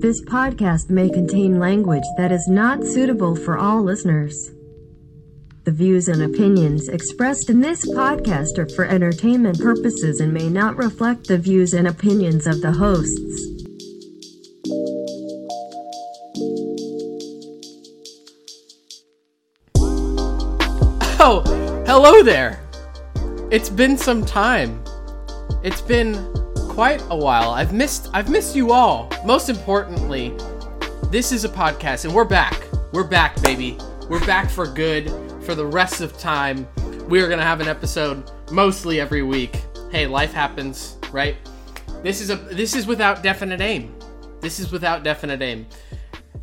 This podcast may contain language that is not suitable for all listeners. The views and opinions expressed in this podcast are for entertainment purposes and may not reflect the views and opinions of the hosts. Oh, hello there. It's been some time. It's been quite a while. I've missed I've missed you all. Most importantly, this is a podcast and we're back. We're back, baby. We're back for good for the rest of time. We are going to have an episode mostly every week. Hey, life happens, right? This is a this is without definite aim. This is without definite aim.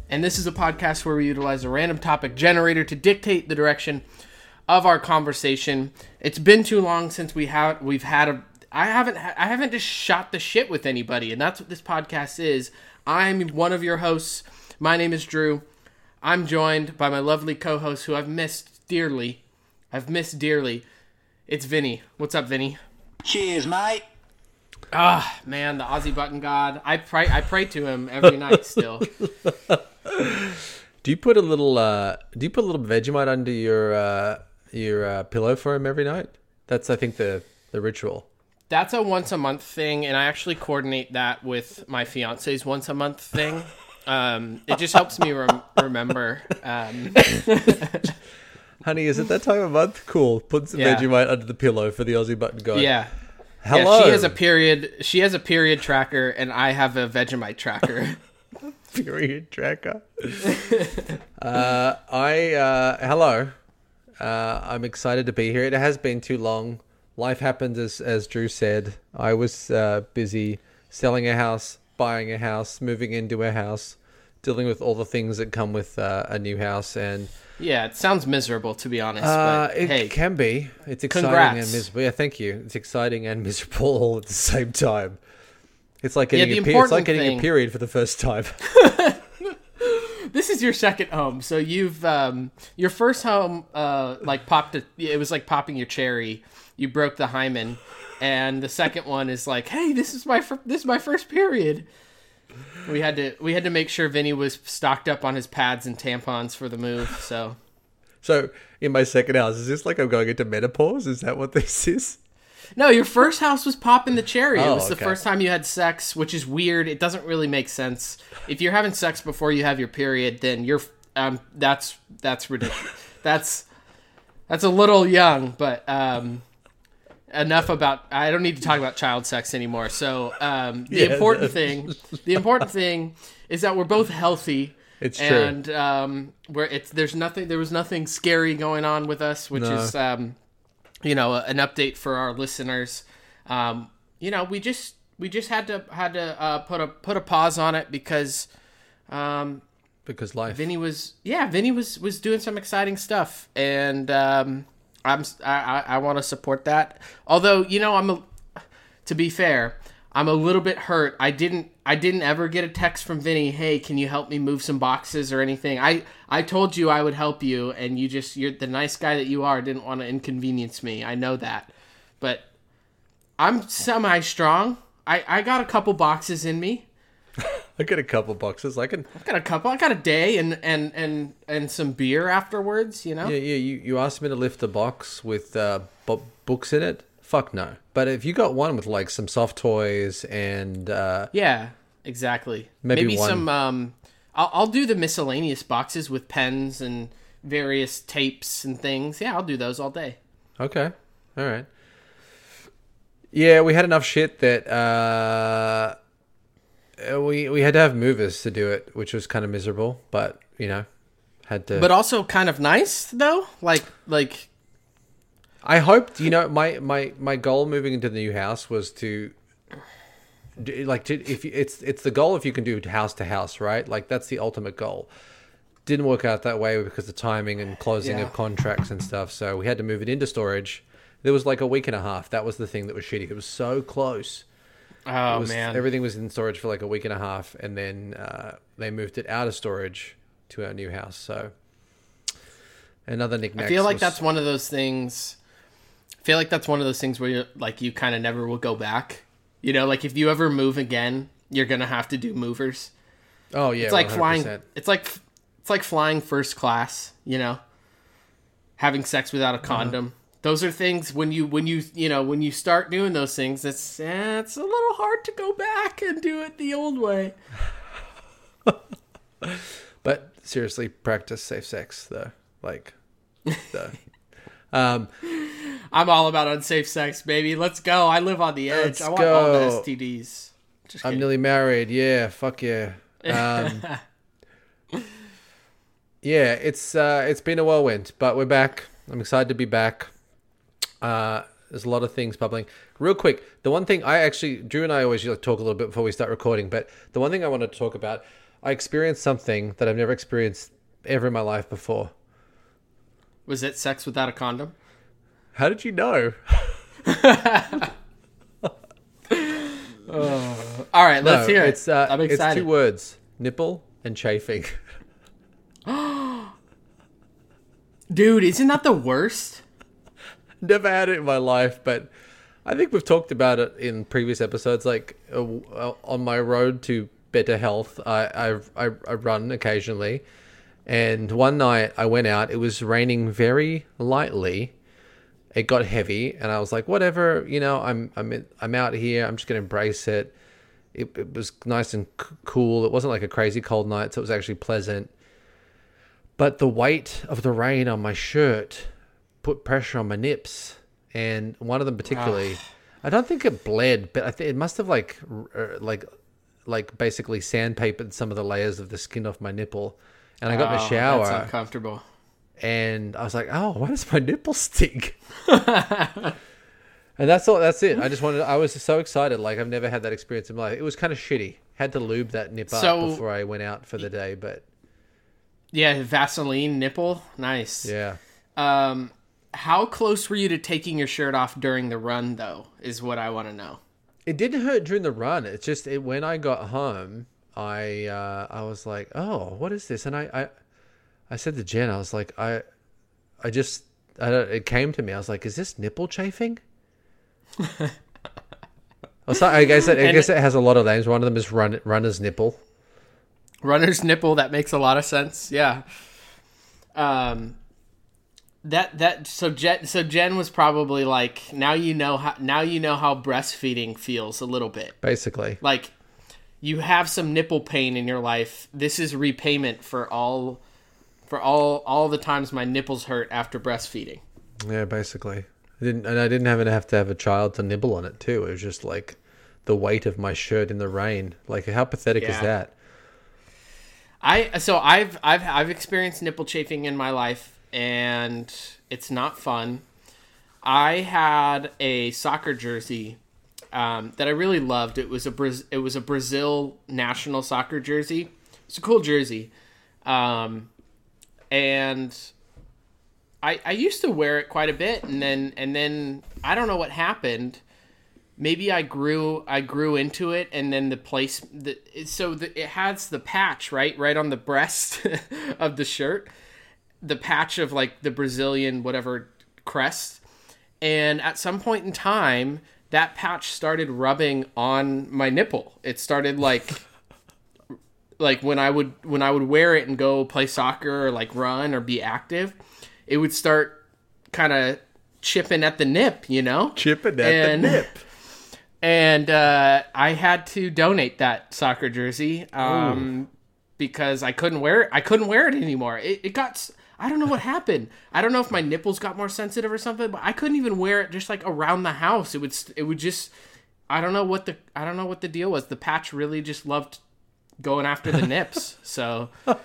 And this is a podcast where we utilize a random topic generator to dictate the direction of our conversation. It's been too long since we have we've had a I haven't I haven't just shot the shit with anybody, and that's what this podcast is. I'm one of your hosts. My name is Drew. I'm joined by my lovely co-host, who I've missed dearly. I've missed dearly. It's Vinny. What's up, Vinny? Cheers, mate. Ah, man, the Aussie button god. I pray I pray to him every night still. Do you put a little uh do you put a little Vegemite under your uh your uh, pillow for him every night? That's I think the the ritual. That's a once a month thing, and I actually coordinate that with my fiance's once a month thing. Um, it just helps me rem- remember. Um, Honey, is it that time of month? Cool. Put some Yeah. Vegemite under the pillow for the Aussie button guy. yeah. Hello. Yeah, she has a period. She has a period tracker, and I have a Vegemite tracker. period tracker. uh, I uh, hello. Uh, I'm excited to be here. It has been too long. Life happened as as Drew said. I was uh, busy selling a house, buying a house, moving into a house, dealing with all the things that come with uh, a new house, and yeah, it sounds miserable to be honest. uh, but it hey, can be. It's exciting congrats. and miserable. Yeah, thank you. It's exciting and miserable all at the same time. It's like getting the a pe- it's like getting thing- a period for the first time. this is your second home, so you've um, your first home uh, like popped. A, it was like popping your cherry. You broke the hymen, and the second one is like, hey, this is my fir- this is my first period. We had to we had to make sure Vinny was stocked up on his pads and tampons for the move. So So in my second house, is this like I'm going into menopause? Is that what this is? no, your first house was popping the cherry. it Oh, was the okay. first time you had sex, which is weird. It doesn't really make sense. If you're having sex before you have your period, then you're um that's that's ridiculous. that's that's a little young, but um enough about I don't need to talk about child sex anymore. So um the Yeah, important thing the important thing is that we're both healthy. It's true. and um where it's there's nothing there was nothing scary going on with us, which No. is um you know an update for our listeners. Um you know, we just we just had to had to uh, put a put a pause on it because um Because life. Vinny was yeah, Vinny was was doing some exciting stuff, and um, I'm I, I want to support that. Although you know I'm a, to be fair, I'm a little bit hurt. I didn't I didn't ever get a text from Vinny. Hey, can you help me move some boxes or anything? I I told you I would help you, and you just you're the nice guy that you are. Didn't want to inconvenience me. I know that, but I'm semi strong. I I got a couple boxes in me. I got a couple boxes. I can. I got a couple. I got a day and and and and some beer afterwards. You know. Yeah, yeah. You, you asked me to lift a box with uh, bu- books in it. Fuck no. But if you got one with like some soft toys and uh, Yeah, exactly. Maybe Maybe, one. some. Um, I'll I'll do the miscellaneous boxes with pens and various tapes and things. Yeah, I'll do those all day. okay, all right. Yeah, we had enough shit that uh, Uh, we we had to have movers to do it, which was kind of miserable. But you know, had to. But also kind of nice though. Like like I hoped, you know, my my my goal moving into the new house was to like to, if you, it's it's the goal if you can do house to house, right? Like that's the ultimate goal. Didn't work out that way because of the timing and closing Yeah. of contracts and stuff. So we had to move it into storage. There was like a week and a half. That was the thing that was shitty. It was so close. Oh was- man. everything was in storage for like a week and a half, and then uh, they moved it out of storage to our new house. So another knickknack. I feel like that's one of those things. I feel like that's one of those things where you like you kind of never will go back. You know, like if you ever move again, you're gonna have to do movers. Oh yeah, It's like 100%. flying. It's like it's like flying first class. You know, having sex without a Uh-huh. Those are things when you when you you know when you start doing those things, it's eh, it's a little hard to go back and do it the old way. But seriously, practice safe sex though. Like, the, um, I'm all about unsafe sex, baby. Let's go. I live on the edge. I want all the. STDs. Just I'm nearly married. Yeah, fuck yeah. Um, yeah, it's uh, it's been a whirlwind, but we're back. I'm excited to be back. Uh, there's a lot of things bubbling. Real quick, the one thing I actually, Drew and I always like, talk a little bit before we start recording, but the one thing I wanted to talk about, I experienced something that I've never experienced ever in my life before. Was it sex without a condom? How did you know? All right, let's No, hear it. It's uh, I'm excited. it's two words: nipple and chafing. Dude, isn't that the worst? Never had it in my life, but I think we've talked about it in previous episodes. Like uh, uh, on my road to better health, I, I I run occasionally, and one night I went out. It was raining very lightly. It got heavy, and I was like, "Whatever, you know. I'm I'm in, I'm out here. I'm just gonna embrace it." It, it was nice and c- cool. It wasn't like a crazy cold night, so it was actually pleasant. But the weight of the rain on my shirt put pressure on my nips, and one of them particularly, I don't think it bled, but I think it must have like, uh, like, like basically sandpapered some of the layers of the skin off my nipple. And I got in Oh, the That's shower, uncomfortable. and I was like, "Oh, why does my nipple stink?" and that's all. That's it. I just wanted. I was so excited. Like I've never had that experience in my life. It was kind of shitty. Had to lube that nip up before I went out for the day, but Yeah, Vaseline nipple. Nice. yeah. Um, how close were you to taking your shirt off during the run, though? Is what I want to know. It didn't hurt during the run. It's just it, when I got home, I uh, I was like, "Oh, what is this?" And I, I I said to Jen, I was like, "I I just I don't, it came to me. I was like, "Is this nipple chafing?" I guess it, I guess it has a lot of names. One of them is run runner's nipple. Runner's nipple. That makes a lot of sense. Yeah. Um, that that so Jen so Jen was probably like now you know how now you know how breastfeeding feels a little bit. Basically, Like you have some nipple pain in your life. This is repayment for all for all all the times my nipples hurt after breastfeeding. yeah, basically. I didn't and I didn't have to have to have a child to nibble on it too. It was just like the weight of my shirt in the rain. Like how pathetic is that? I so I've I've I've experienced nipple chafing in my life and it's not fun. I had a soccer jersey um, that I really loved. It was a Braz- it was a Brazil national soccer jersey. It's a cool jersey, um, and I I used to wear it quite a bit, and then and then I don't know what happened maybe I grew I grew into it, and then the place the so the, it has the patch right right on the breast of the shirt, the patch of like the Brazilian whatever crest, and at some point in time that patch started rubbing on my nipple. It started like. like when I would when I would wear it and go play soccer or like run or be active, it would start kind of chipping at the nip, you know? Chipping at And- the nip. and uh, I had to donate that soccer jersey um, because I couldn't wear it. I couldn't wear it anymore. It, it got. I don't know what happened. I don't know if my nipples got more sensitive or something, but I couldn't even wear it just like around the house. It would. It would just. I don't know what the. I don't know what the deal was. The patch really just loved going after the nips. So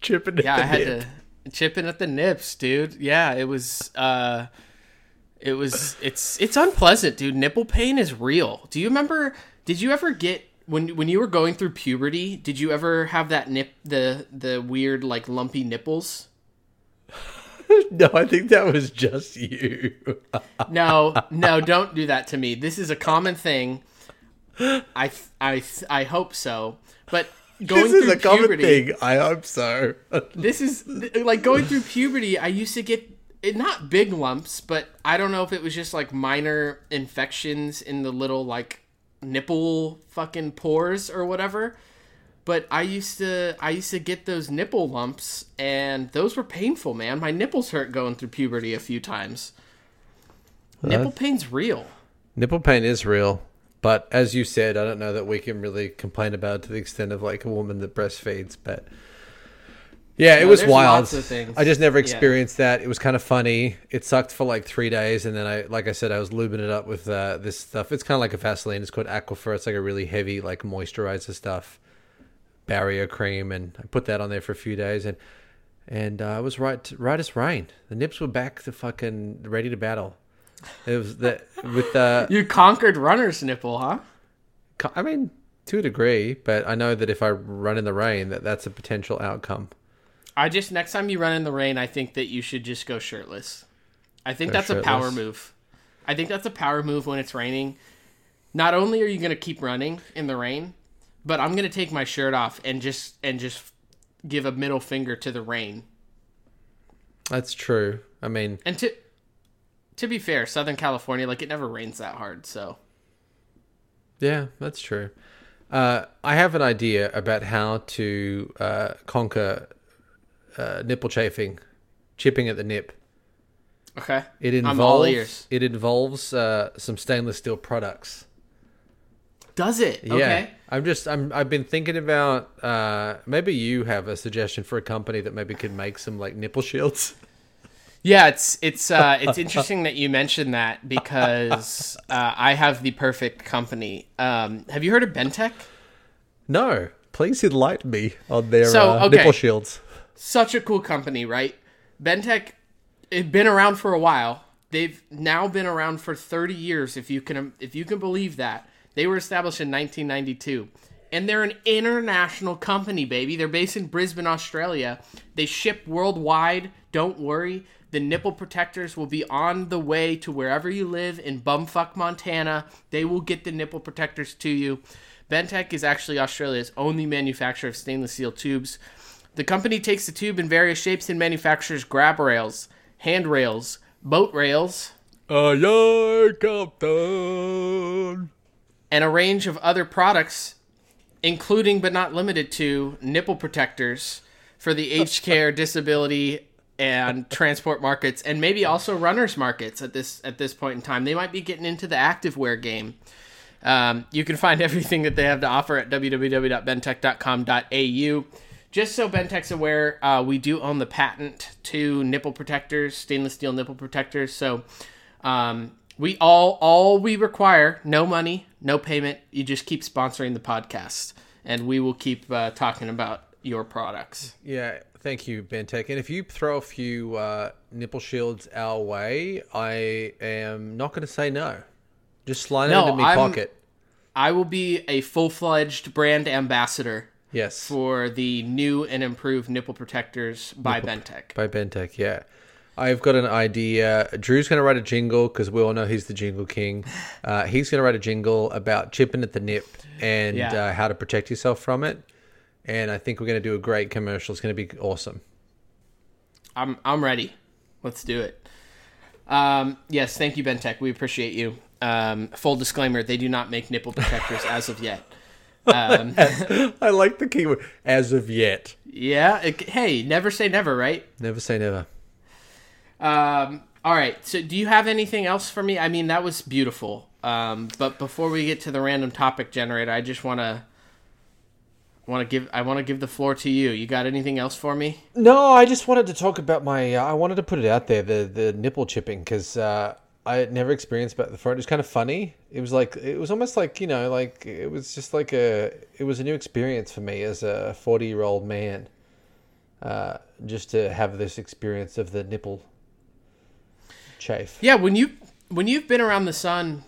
Chipping at yeah, I had nip. to chipping at the nips, dude. Yeah, it was. uh It was. It's. It's unpleasant, dude. Nipple pain is real. Do you remember? Did you ever get when when you were going through puberty? Did you ever have that nip the the weird like lumpy nipples? No, I think that was just you. No, no, don't do that to me. This is a common thing. I I I hope so. But going this is through a common puberty, thing. I hope so. this is like going through puberty i used to get it not big lumps but i don't know if it was just like minor infections in the little like nipple fucking pores or whatever. But I used to I used to get those nipple lumps and those were painful, man. My nipples hurt going through puberty a few times. Uh, nipple pain's real. Nipple pain is real, but as you said, I don't know that we can really complain about it to the extent of like a woman that breastfeeds. But yeah, it No, was wild. lots of things. I just never Yeah. experienced that. It was kind of funny. It sucked for like three days, and then I, like I said, I was lubing it up with uh, this stuff. It's kind of like a Vaseline. It's called Aquaphor. It's like a really heavy like moisturizer stuff, barrier cream, and I put that on there for a few days, and and uh, I was right right as rain. The nips were back to fucking ready to battle. It was that with uh, You conquered runner's nipple, huh? I mean, to a degree, but I know that if I run in the rain, that that's a potential outcome. I just next time you run in the rain, I think that you should just go shirtless. I think Go that's a power move. I think that's a power move when it's raining. Not only are you going to keep running in the rain, but I'm going to take my shirt off and just and just give a middle finger to the rain. That's true. I mean, And to to be fair, Southern California like it never rains that hard, so yeah, that's true. Uh, I have an idea about how to uh, conquer uh, nipple chafing, chipping at the nip. okay. It involves it involves uh, some stainless steel products. Does it? Yeah, Okay. I'm just I'm I've been thinking about uh, maybe you have a suggestion for a company that maybe could make some like nipple shields. Yeah, it's it's uh, it's interesting that you mentioned that because uh, I have the perfect company. Um, have you heard of Bentech? No, please enlighten me on their So, uh, okay. nipple shields. Such a cool company, right? Bentech, it's been around for a while. They've now been around for 30 years, if you can if you can believe that. They were established in 1992. And they're an international company, baby. They're based in Brisbane, Australia. They ship worldwide. Don't worry. The nipple protectors will be on the way to wherever you live in bumfuck Montana. They will get the nipple protectors to you. Bentech is actually Australia's only manufacturer of stainless steel tubes. The company takes the tube in various shapes and manufactures grab rails, handrails, boat rails, Aye, Captain. and a range of other products, including but not limited to nipple protectors for the aged care, disability, and transport markets, and maybe also runners markets at this at this point in time. They might be getting into the activewear game. Um, you can find everything that they have to offer at www.bentech.com.au. Just so Bentech's aware, uh, we do own the patent to nipple protectors, stainless steel nipple protectors. So um, we all all we require, no money, no payment. You just keep sponsoring the podcast, and we will keep uh, talking about your products. Yeah, thank you, Bentech. And if you throw a few uh, nipple shields our way, I am not going to say no. Just slide No, it into my pocket. I will be a full fledged brand ambassador Yes, for the new and improved nipple protectors by Bentech. by Bentech. Yeah, I've got an idea. Drew's going to write a jingle because we all know he's the jingle king. Uh, he's going to write a jingle about chipping at the nip and Yeah. uh, how to protect yourself from it. And I think we're going to do a great commercial. It's going to be awesome. I'm I'm ready. Let's do it. Um, yes, thank you, Bentech. We appreciate you. Um, full disclaimer: they do not make nipple protectors as of yet. Um, I like the keyword as of yet. yeah. it- hey, never say never, right? Never say never. Um, all right. So, do you have anything else for me? I mean, that was beautiful. Um, but before we get to the random topic generator, I just want to want to give I want to give the floor to you. You got anything else for me? No, I just wanted to talk about my. Uh, I wanted to put it out there the the nipple chipping because uh, I never experienced that before. It was kind of funny. It was like it was almost like you know like it was just like a it was a new experience for me as a forty year old man. Uh, just to have this experience of the nipple chafe. Yeah, when you when you've been around the sun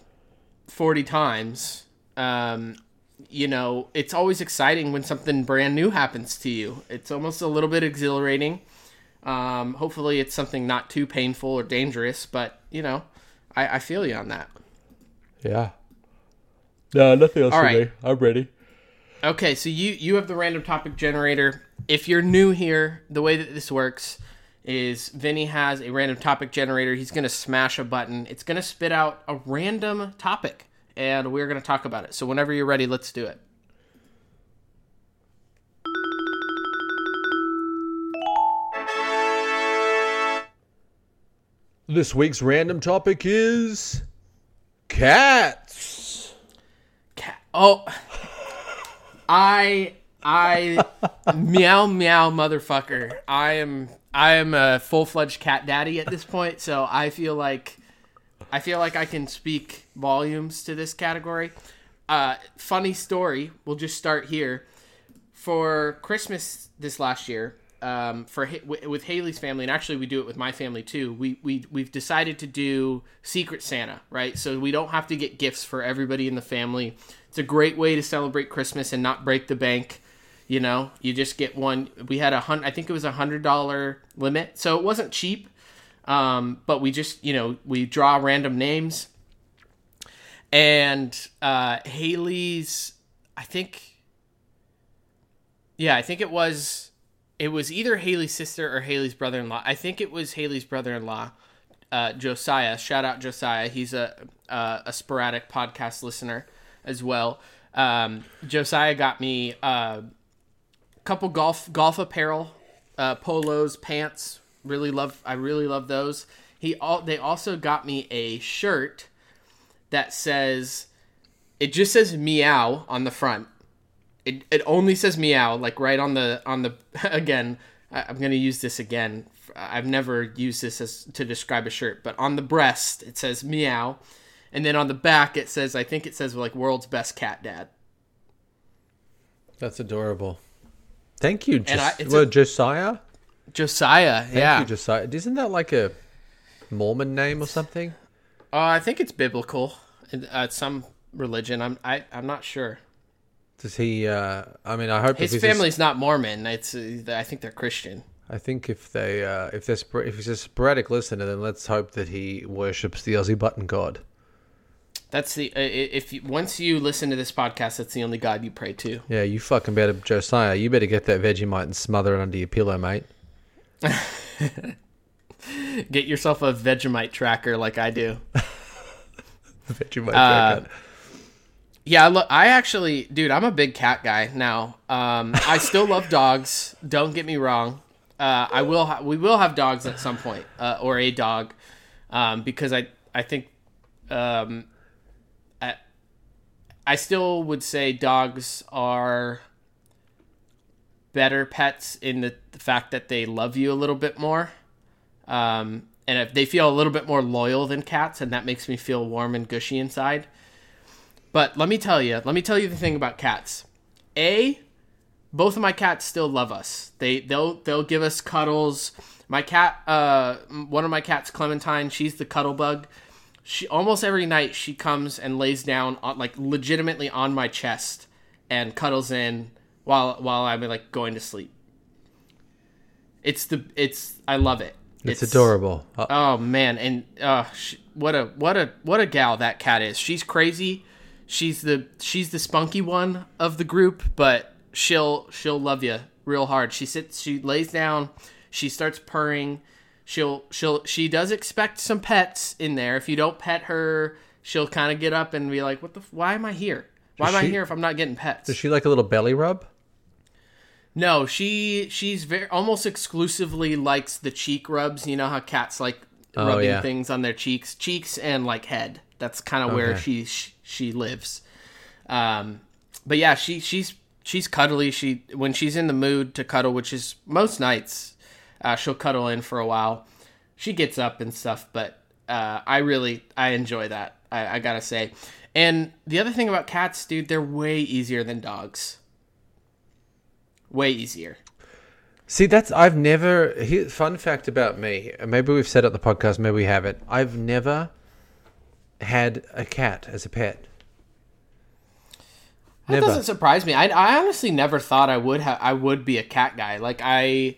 forty times, um, you know it's always exciting when something brand new happens to you. It's almost a little bit exhilarating. Um, hopefully, it's something not too painful or dangerous, but you know, I, I feel you on that. Yeah. No, nothing else All for right. me. I'm ready. Okay, so you you have the random topic generator. If you're new here, the way that this works is Vinny has a random topic generator. He's going to smash a button. It's going to spit out a random topic. and we're going to talk about it. So whenever you're ready, let's do it. This week's random topic is cats. Cat. Oh, I I meow meow motherfucker. I am I am a full fledged cat daddy at this point, so I feel like I feel like I can speak volumes to this category. Uh, funny story. We'll just start here. For Christmas this last year, um, for with Haley's family, and actually we do it with my family too. We we we've decided to do Secret Santa, right? So we don't have to get gifts for everybody in the family. It's a great way to celebrate Christmas and not break the bank. You know, you just get one. We had a hundred. I think it was a hundred dollar limit, so it wasn't cheap. Um, but we just you know we draw random names, and uh, Haley's. I think. Yeah, I think it was it was either Haley's sister or Haley's brother-in-law. I think it was Haley's brother-in-law, uh, Josiah. Shout out Josiah. He's a a, a sporadic podcast listener as well. Um, Josiah got me a couple golf golf apparel, uh, polos, pants. Really love. I really love those. He all they also got me a shirt that says it just says meow on the front it, it only says meow like right on the on the again I, i'm going to use this again i've never used this as to describe a shirt but on the breast it says meow and then on the back it says i think it says like world's best cat dad That's adorable. Thank you, Jos- I- it's well, a- Josiah. josiah Thank yeah you, Josiah. Isn't that like a Mormon name or something? uh, i think it's biblical uh, some religion i'm I, i'm not sure Does he? Uh, I mean, I hope his if he's a- family's not mormon it's uh, i think they're christian I think if they, uh, if they're, if he's a sporadic listener, then let's hope that he worships the Aussie button god. that's the uh, if you, once you listen to this podcast that's the only god you pray to Yeah, you fucking better, Josiah. You better get that Vegemite and smother it under your pillow, mate. get yourself a vegemite tracker like i do Vegemite. Uh, tracker. Yeah, look, I actually, dude, I'm a big cat guy now. Um, I still love dogs. Don't get me wrong. Uh, I will. Ha- we will have dogs at some point, uh, or a dog, um, because I I think, um, I, I still would say dogs are better pets in the, the fact that they love you a little bit more. Um, and if they feel a little bit more loyal than cats, and that makes me feel warm and gushy inside. But let me tell you, let me tell you the thing about cats. A, both of my cats still love us. They they'll they'll give us cuddles. My cat, uh, one of my cats, Clementine, she's the cuddle bug. She almost every night she comes and lays down on like legitimately on my chest and cuddles in while while I'm like going to sleep. It's the it's I love it. It's, adorable. Uh, Oh man, and uh, sh- what a what a what a gal that cat is. She's crazy. She's the she's the spunky one of the group, but she'll she'll love you real hard. She sits, she lays down, she starts purring. She'll she'll she does expect some pets in there. If you don't pet her, she'll kind of get up and be like, "What the? Why am I here? Why am I here if I'm not getting pets?" Does she like a little belly rub? No, she she's very almost exclusively likes the cheek rubs. You know how cats like Oh, rubbing yeah. things on their cheeks, cheeks and like head. That's kind of where Okay. she sh- she lives. Um, but yeah, she she's she's cuddly. She when she's in the mood to cuddle, which is most nights, uh, she'll cuddle in for a while. She gets up and stuff, but uh, I really I enjoy that. I, I gotta say. And the other thing about cats, dude, they're way easier than dogs. Way easier. See, that's I've never. Here, fun fact about me. Maybe we've said it on the podcast. Maybe we haven't. I've never had a cat as a pet. That Never. doesn't surprise me. I, I honestly never thought I would have. I would be a cat guy. Like I,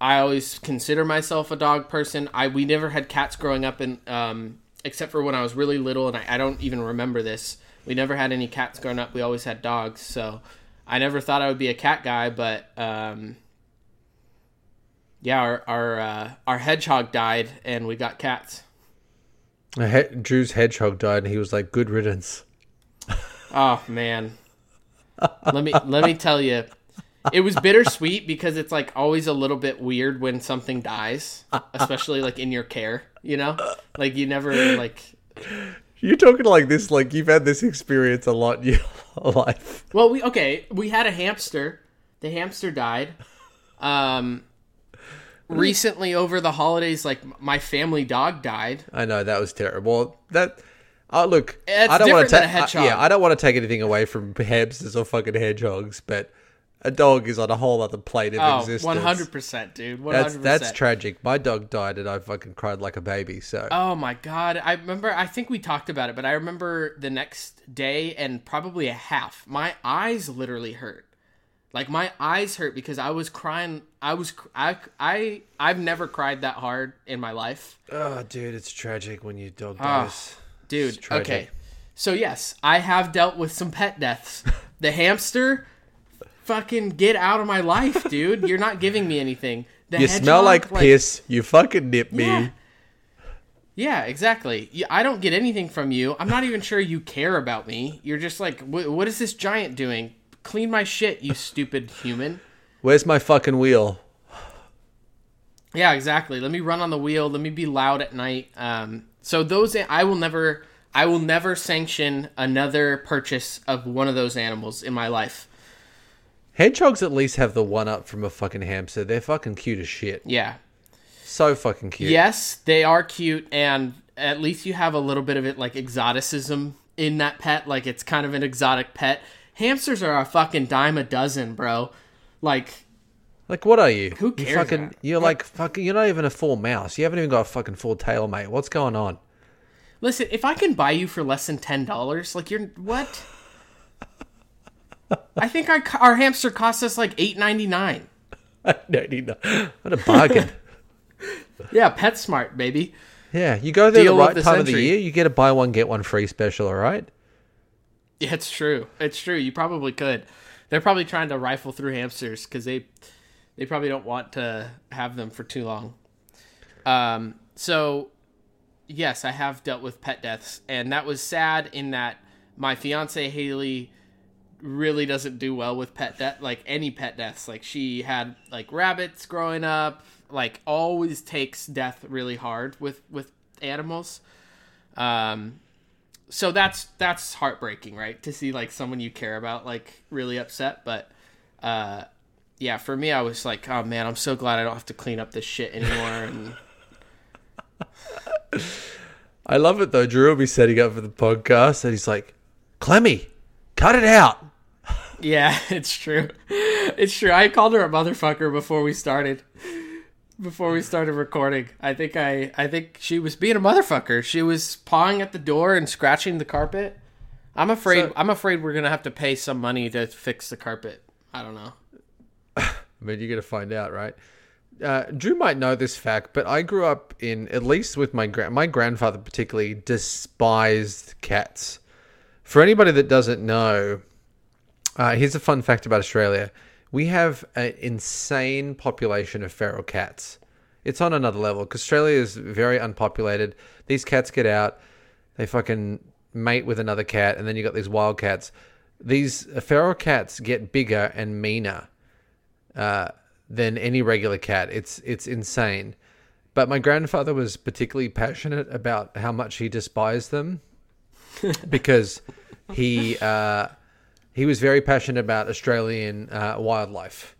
I always consider myself a dog person. I we never had cats growing up, and um, except for when I was really little, and I, I don't even remember this. We never had any cats growing up. We always had dogs. So I never thought I would be a cat guy. But um, yeah, our our uh, our hedgehog died, and we got cats. A he- Drew's hedgehog died, and he was like, "Good riddance." Oh man. let me let me tell you. It was bittersweet because it's like always a little bit weird when something dies, especially like in your care, you know? Like you never like You're talking like this, like you've had this experience a lot in your life. Well, we okay, we had a hamster. The hamster died. Um Mm. recently over the holidays like my family dog died. I know that was terrible. That. Oh, look, It's I don't want to take. Yeah, I don't want to take anything away from hamsters or fucking hedgehogs, but a dog is on a whole other plane of Oh, existence. 100%, dude. 100%. That's that's tragic. My dog died, and I fucking cried like a baby. So Oh my god. I remember I think we talked about it, but I remember the next day and probably a half. My eyes literally hurt. Like my eyes hurt because I was crying. I was I I I've never cried that hard in my life. Oh, dude, it's tragic when your dog Ah. dies. Dude, okay. So yes, I have dealt with some pet deaths. The hamster fucking get out of my life, dude. You're not giving me anything. The You smell hedgehog, like, piss. You fucking nip me. Yeah. Yeah, exactly. I don't get anything from you. I'm not even sure you care about me. You're just like, what is this giant doing? Clean my shit, you stupid human. Where's my fucking wheel? Yeah, exactly. Let me run on the wheel. Let me be loud at night. Um, so those, I will never, I will never sanction another purchase of one of those animals in my life. Hedgehogs at least have the one up from a fucking hamster. They're fucking cute as shit. Yeah. So fucking cute. Yes, they are cute, and at least you have a little bit of it like exoticism in that pet. Like it's kind of an exotic pet. Hamsters are a fucking dime a dozen, bro. Like, Like, what are you? Who You cares, fucking, man? you're like fucking. You're not even a full mouse. You haven't even got a fucking full tail, mate. What's going on? listen, if I can buy you for less than ten dollars, like you're what? I think our our hamster cost us like eight ninety nine. need not. What a bargain. Yeah, PetSmart, baby. yeah, you go there Deal the right the time of the year. You get a buy one get one free special. All right. Yeah, it's true. It's true. You probably could. They're probably trying to rifle through hamsters because they they probably don't want to have them for too long. Um. So, yes, I have dealt with pet deaths, and that was sad. In that my fiance Haley really doesn't do well with pet death, like any pet deaths. Like she had like rabbits growing up. Like always takes death really hard with with animals. Um so that's that's heartbreaking, right? To see like someone you care about like really upset, but uh yeah, for me I was like, oh man, I'm so glad I don't have to clean up this shit anymore and I love it though. Drew will be setting up for the podcast, and he's like, "Clemmy, cut it out." yeah, it's true. It's true. I called her a motherfucker before we started. Before we started recording. I think I I think she was being a motherfucker. She was pawing at the door and scratching the carpet. I'm afraid So- I'm afraid we're going to have to pay some money to fix the carpet. I don't know. I mean, you're gonna find out, right? Uh, Drew might know this fact, but I grew up in at least with my grand my grandfather particularly despised cats. For anybody that doesn't know, uh, here's a fun fact about Australia: we have an insane population of feral cats. It's on another level because Australia is very unpopulated. These cats get out, they fucking mate with another cat, and then you got these wild cats. These feral cats get bigger and meaner uh, than any regular cat. It's it's insane. But my grandfather was particularly passionate about how much he despised them because he uh, he was very passionate about Australian uh, wildlife.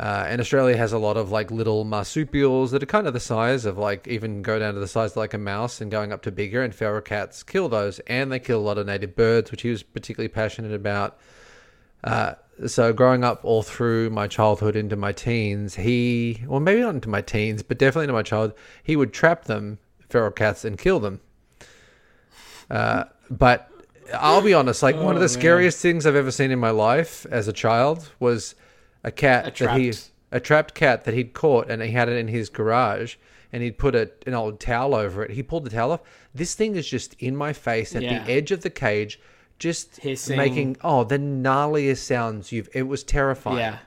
Uh, and Australia has a lot of like little marsupials that are kind of the size of like even go down to the size of like a mouse and going up to bigger. And feral cats kill those, and they kill a lot of native birds, which he was particularly passionate about. Uh, so growing up all through my childhood into my teens, he, well, maybe not into my teens, but definitely into my child, he would trap them, feral cats, and kill them. Uh, but I'll be honest, like one of the oh, scariest things I've ever seen in my life as a child was a cat A that he, a trapped cat that he'd caught, and he had it in his garage. And he'd put a, an old towel over it. He pulled the towel off. This thing is just in my face at Yeah. the edge of the cage, just Hissing. making oh the gnarliest sounds you've. It was terrifying. Yeah.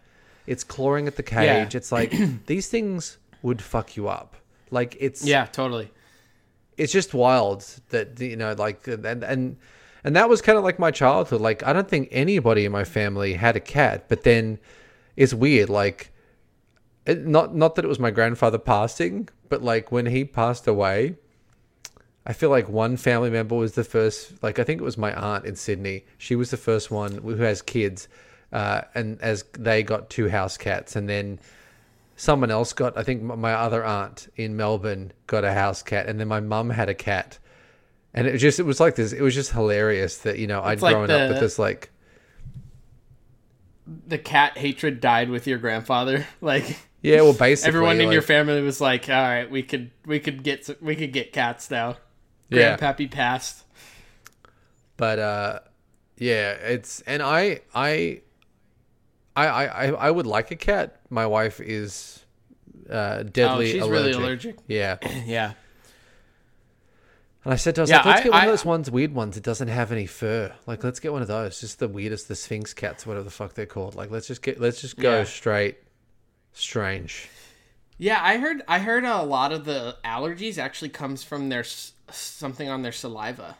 It's clawing at the cage. Yeah. It's like these things would fuck you up. Like it's Yeah, totally. it's just wild that you know like and and and that was kind of like my childhood like i don't think anybody in my family had a cat but then it's weird like it, not not that it was my grandfather passing but like when he passed away i feel like one family member was the first like i think it was my aunt in sydney. She was the first one who has kids uh, and as they got two house cats and then someone else got i think my other aunt in melbourne got a house cat and then my mum had a cat and it was just it was like this it was just hilarious that you know i'd like grown up with this like The cat hatred died with your grandfather. Like yeah well basically everyone in like- your family was like, "All right, we could we could get we could get cats now." Yeah. Grandpappy passed. but uh yeah it's and i i I, I, I- I would like a cat. My wife is uh, deadly Oh, she's allergic. really allergic. Yeah. Yeah. And I said to her, I was Yeah, like, let's I- get one I- of those ones, weird ones. It doesn't have any fur. Like, let's get one of those. Just the weirdest, the Sphynx cats, whatever the fuck they're called. Like, let's just get, let's just go Yeah. straight, strange. Yeah, I heard I heard a lot of the allergies actually comes from their something on their saliva.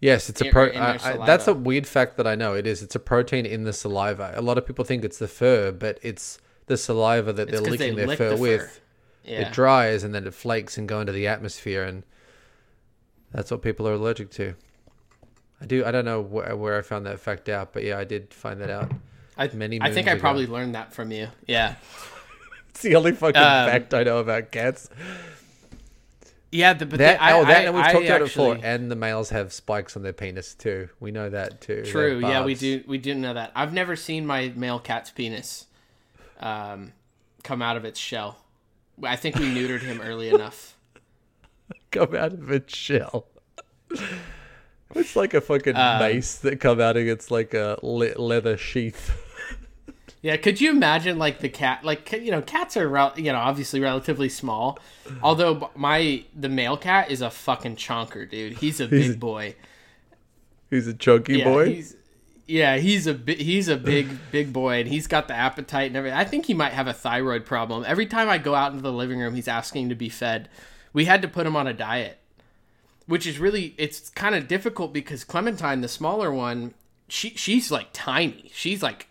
Yes, it's a In- pro. in their I, I, that's a weird fact that I know. It is. It's a protein in the saliva. A lot of people think it's the fur, but it's the saliva that It's they're 'cause they licking their lick fur the fur. with. Yeah. It dries and then it flakes and go into the atmosphere, and that's what people are allergic to. I do. I don't know where, where I found that fact out, but yeah, I did find that out. I, many I think I ago. probably learned that from you. Yeah. It's the only fucking Um, fact I know about cats. Yeah, the, but That, the, I, oh, that, I, we've talked about it before. And the males have spikes on their penis too. We know that too. True. Yeah, we do. We do know that. I've never seen my male cat's penis um, come out of its shell. I think we neutered him early enough. Come out of its shell. It's like a fucking Um, mace that come out of it's like a le- leather sheath. Yeah, could you imagine like the cat? Like you know, cats are rel- you know obviously relatively small. Although my the male cat is a fucking chonker, dude. He's a big a- boy. He's a chunky Yeah, boy. he's yeah, he's a bi- he's a big big boy, and he's got the appetite and everything. I think he might have a thyroid problem. Every time I go out into the living room, he's asking to be fed. We had to put him on a diet, which is really it's kind of difficult because Clementine, the smaller one, she she's like tiny. She's like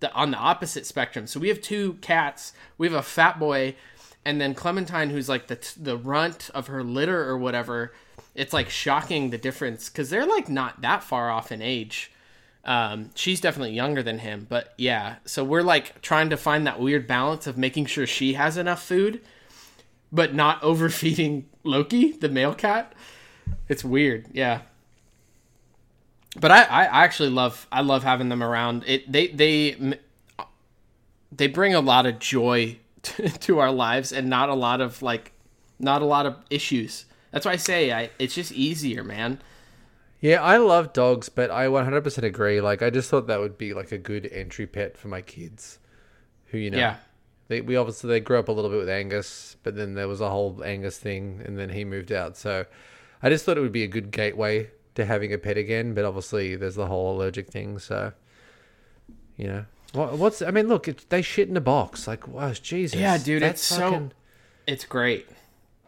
the on the opposite spectrum. So we have two cats. We have a fat boy, and then Clementine, who's like the the runt of her litter or whatever. It's like shocking the difference because they're like not that far off in age. Um, she's definitely younger than him, but yeah. So we're like trying to find that weird balance of making sure she has enough food, but not overfeeding Loki, the male cat. It's weird, yeah. But I, I actually love I love having them around. It they they they bring a lot of joy to, to our lives and not a lot of like not a lot of issues. That's why I say I it's just easier, man. Yeah, I love dogs, but I 100% agree. Like, I just thought that would be like a good entry pet for my kids, who you know, Yeah. They we obviously they grew up a little bit with Angus, but then there was a whole Angus thing, and then he moved out. So, I just thought it would be a good gateway to having a pet again. But obviously, there's the whole allergic thing. So, you know, what, what's I mean, look, it, they shit in a box. Like, wow, Jesus, Yeah, dude, it's so- It's great.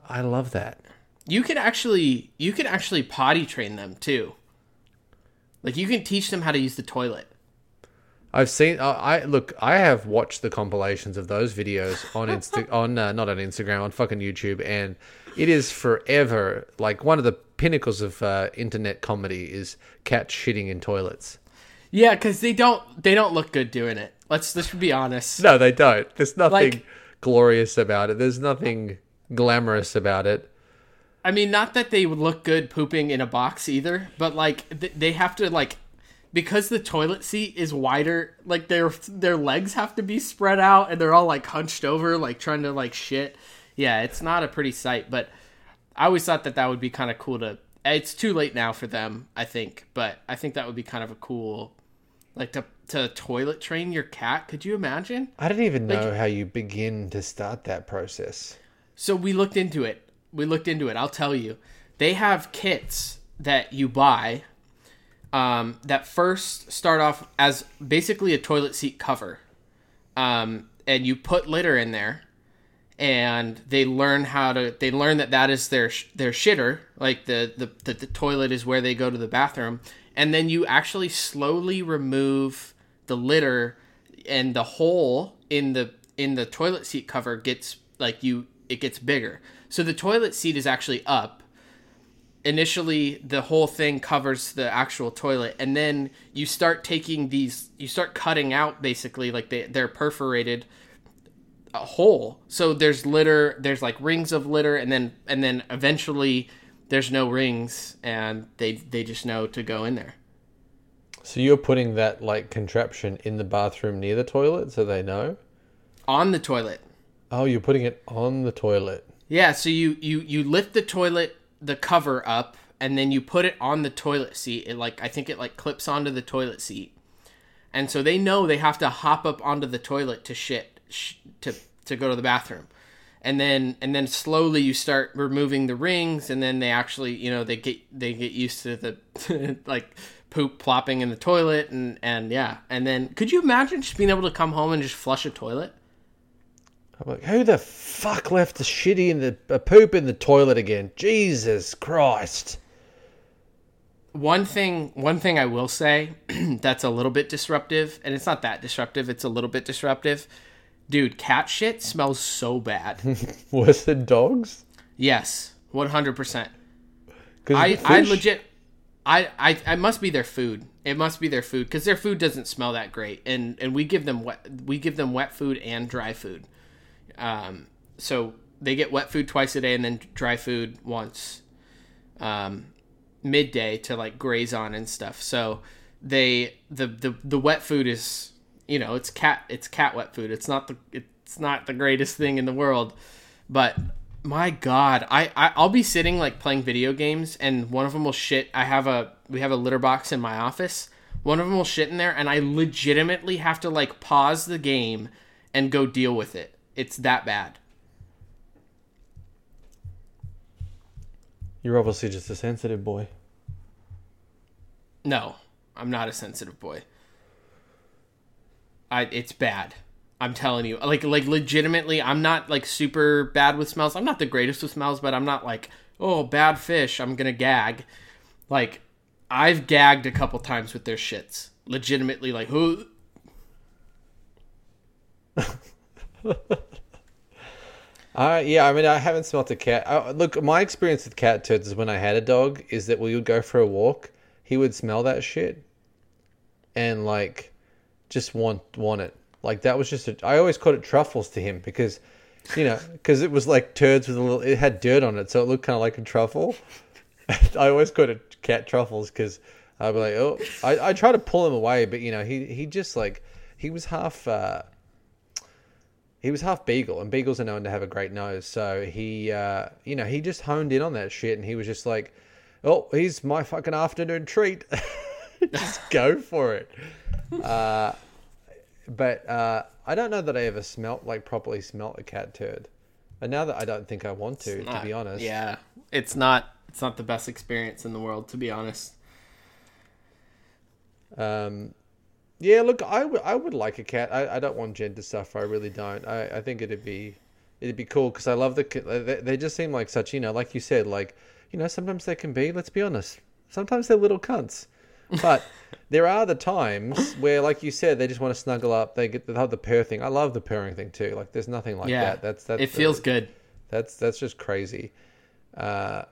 I love that. You can actually you can actually potty train them too. Like you can teach them how to use the toilet. I've seen. Uh, I look. I have watched the compilations of those videos on Insta. on uh, not on Instagram, on fucking YouTube, and it is forever like one of the pinnacles of uh, internet comedy is cats shitting in toilets. Yeah, because they don't they don't look good doing it. Let's let's be honest. No, they don't. There's nothing Like- glorious about it. There's nothing glamorous about it. I mean, not that they would look good pooping in a box either, but like th- they have to like because the toilet seat is wider. Like their their legs have to be spread out, and they're all like hunched over, like trying to like shit. Yeah, it's not a pretty sight. But I always thought that that would be kind of cool to. It's too late now for them, I think, but I think that would be kind of a cool, like to to toilet train your cat. Could you imagine? I don't even know how you begin to start that process. So we looked into it. We looked into it. I'll tell you. They have kits that you buy um, that first start off as basically a toilet seat cover. Um, and you put litter in there. and they learn how to they learn that that is their their shitter like the the that the toilet is where they go to the bathroom and then you actually slowly remove the litter and the hole in the in the toilet seat cover gets like you it gets bigger so the toilet seat is actually up initially the whole thing covers the actual toilet and then you start taking these you start cutting out basically like they, they're perforated a hole so there's litter there's like rings of litter and then and then eventually there's no rings and they they just know to go in there So you're putting that like contraption in the bathroom near the toilet so they know? on the toilet Oh, you're putting it on the toilet. yeah so you you you lift the toilet the cover up and then you put it on the toilet seat. It like i think it like clips onto the toilet seat. And so they know they have to hop up onto the toilet to shit sh- to to go to the bathroom. And then and then slowly you start removing the rings and then they actually you know they get they get used to the like poop plopping in the toilet and and yeah. And then could you imagine just being able to come home and just flush a toilet I'm like, who the fuck left the shitty in the uh, poop in the toilet again? Jesus Christ. one thing one thing i will say that's a little bit disruptive and it's not that disruptive it's a little bit disruptive dude cat shit smells so bad Worse than dogs? yes 100% 'Cause i the i legit I, I I must be their food. It must be their food because their food doesn't smell that great, and and we give them wet we give them wet food and dry food. Um, so they get wet food twice a day and then dry food once, um, midday to like graze on and stuff. So they the the the wet food is you know it's cat it's cat wet food. It's not the it's not the greatest thing in the world, but my god I, I i'll be sitting like playing video games and one of them will shit i have a we have a litter box in my office one of them will shit in there and i legitimately have to like pause the game and go deal with it it's that bad. You're obviously just a sensitive boy. no i'm not a sensitive boy. I it's bad. I'm telling you. Like like legitimately i'm not like super bad with smells. I'm not the greatest with smells but i'm not like oh bad fish i'm gonna gag. Like i've gagged a couple times with their shits. Legitimately like who Uh, yeah, I mean, I haven't smelt a cat. Uh, look, my experience with cat turds is when I had a dog, is that we would go for a walk, he would smell that shit, and like, just want want it. Like that was just. A, I always called it truffles to him because, you know, because it was like turds with a little. It had dirt on it, so it looked kind of like a truffle. I always called it cat truffles because I'd be like, oh, I I try to pull him away, but you know, he he just like he was half. Uh, he was half beagle, and beagles are known to have a great nose. So he, uh, you know, he just honed in on that shit, and he was just like, "Oh, he's my fucking afternoon treat. just go for it." Uh, but uh, I don't know that I ever smelt like properly smelt a cat turd. And now that I don't think I want to, to be honest. yeah it's not it's not the best experience in the world to be honest Um, yeah, look, I would I would like a cat. I, I don't want Jen to suffer. I really don't. I, I think it'd be it'd be cool because I love the they, they just seem like such you know like you said like you know sometimes they can be let's be honest sometimes they're little cunts, but there are the times where like you said they just want to snuggle up. They get have the purr thing. I love the purring thing too. Like there's nothing like yeah that. That's that's it feels good that's that's just crazy. Uh,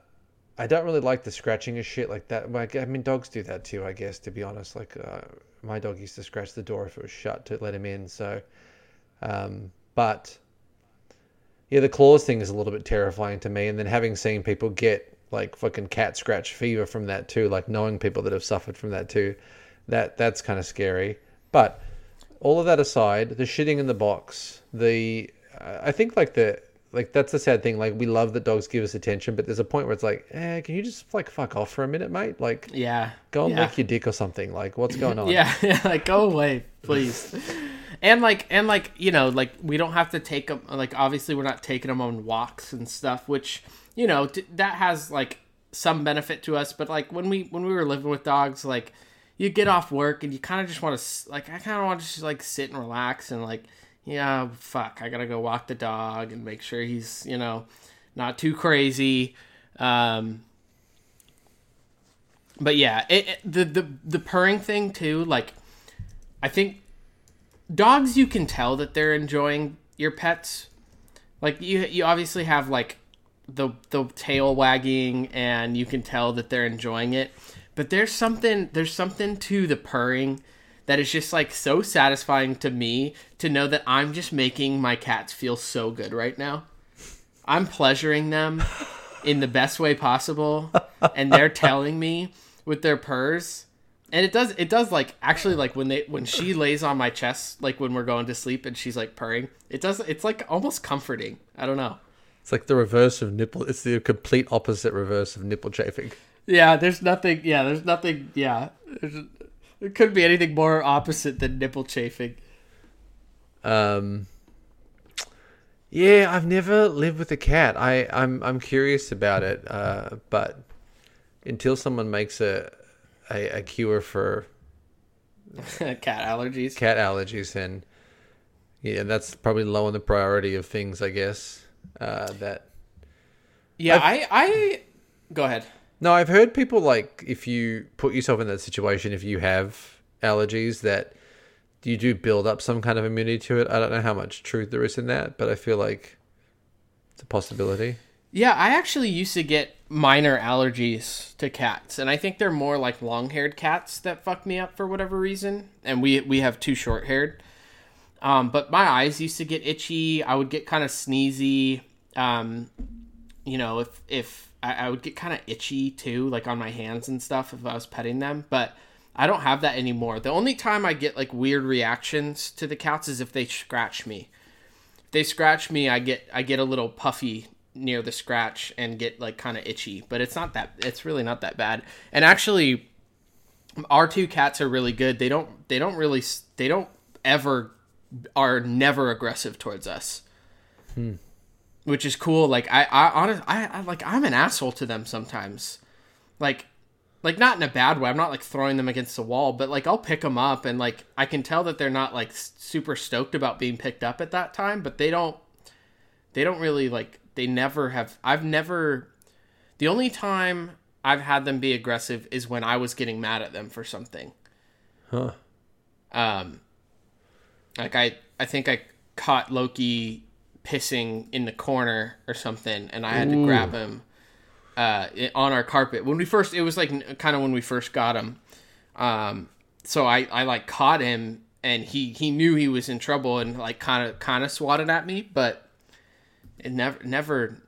I don't really like the scratching of shit like that. Like, I mean, dogs do that too, I guess. To be honest, like uh, my dog used to scratch the door if it was shut to let him in. So, um, but yeah, the claws thing is a little bit terrifying to me. And then having seen people get like fucking cat scratch fever from that too, like knowing people that have suffered from that too, that that's kind of scary. But all of that aside, the shitting in the box, the I think like the like that's the sad thing. Like we love that dogs give us attention, but there's a point where it's like, eh, can you just like fuck off for a minute, mate? Like yeah go and yeah. lick your dick or something. Like what's going on? Yeah, yeah, like go away, please. and like, and like, you know, like we don't have to take them. Like, obviously, we're not taking them on walks and stuff, which you know t- that has like some benefit to us. But like when we when we were living with dogs, like you get off work and you kind of just want to like I kind of want to just like sit and relax and like yeah, fuck, I gotta go walk the dog and make sure he's, you know, not too crazy. Um, but yeah, it, it, the the the purring thing too. Like, I think dogs you can tell that they're enjoying your pets. Like you you obviously have like the the tail wagging and you can tell that they're enjoying it. But there's something there's something to the purring that is just like so satisfying to me to know that I'm just making my cats feel so good right now. I'm pleasuring them in the best way possible and they're telling me with their purrs and it does it does like actually like when they when she lays on my chest like when we're going to sleep and she's like purring it does it's like almost comforting i don't know It's like the reverse of nipple. It's the complete opposite reverse of nipple chafing. yeah there's nothing yeah there's nothing yeah there's, there couldn't be anything more opposite than nipple chafing Um, yeah, I've never lived with a cat. I, I'm I'm curious about it, uh, but until someone makes a, a a cure for cat allergies cat allergies, and yeah, that's probably low on the priority of things, I guess. Uh, that yeah i i go ahead no, I've heard people like if you put yourself in that situation, if you have allergies, that you do build up some kind of immunity to it. I don't know how much truth there is in that, but I feel like it's a possibility. Yeah, I actually used to get minor allergies to cats, and I think they're more like long-haired cats that fuck me up for whatever reason. And we we have two short-haired. Um, but my eyes used to get itchy. I would get kind of sneezy. Um, you know, if if I, I would get kind of itchy too, like on my hands and stuff if I was petting them. But I don't have that anymore. The only time I get like weird reactions to the cats is if they scratch me. If they scratch me, I get I get a little puffy near the scratch and get like kind of itchy. But it's not that. It's really not that bad. And actually, our two cats are really good. They don't they don't really they don't ever are never aggressive towards us. Hmm. Which is cool. Like I I honest I, I like I'm an asshole to them sometimes. Like like not in a bad way. I'm not like throwing them against the wall, but like I'll pick them up and like I can tell that they're not like super stoked about being picked up at that time, but they don't they don't really like they never have I've never the only time I've had them be aggressive is when I was getting mad at them for something. Huh. Um like I I think I caught Loki pissing in the corner or something and I had to grab him uh on our carpet. When we first it was like kind of when we first got him. Um so I I like caught him and he he knew he was in trouble and like kind of kind of swatted at me, but it never never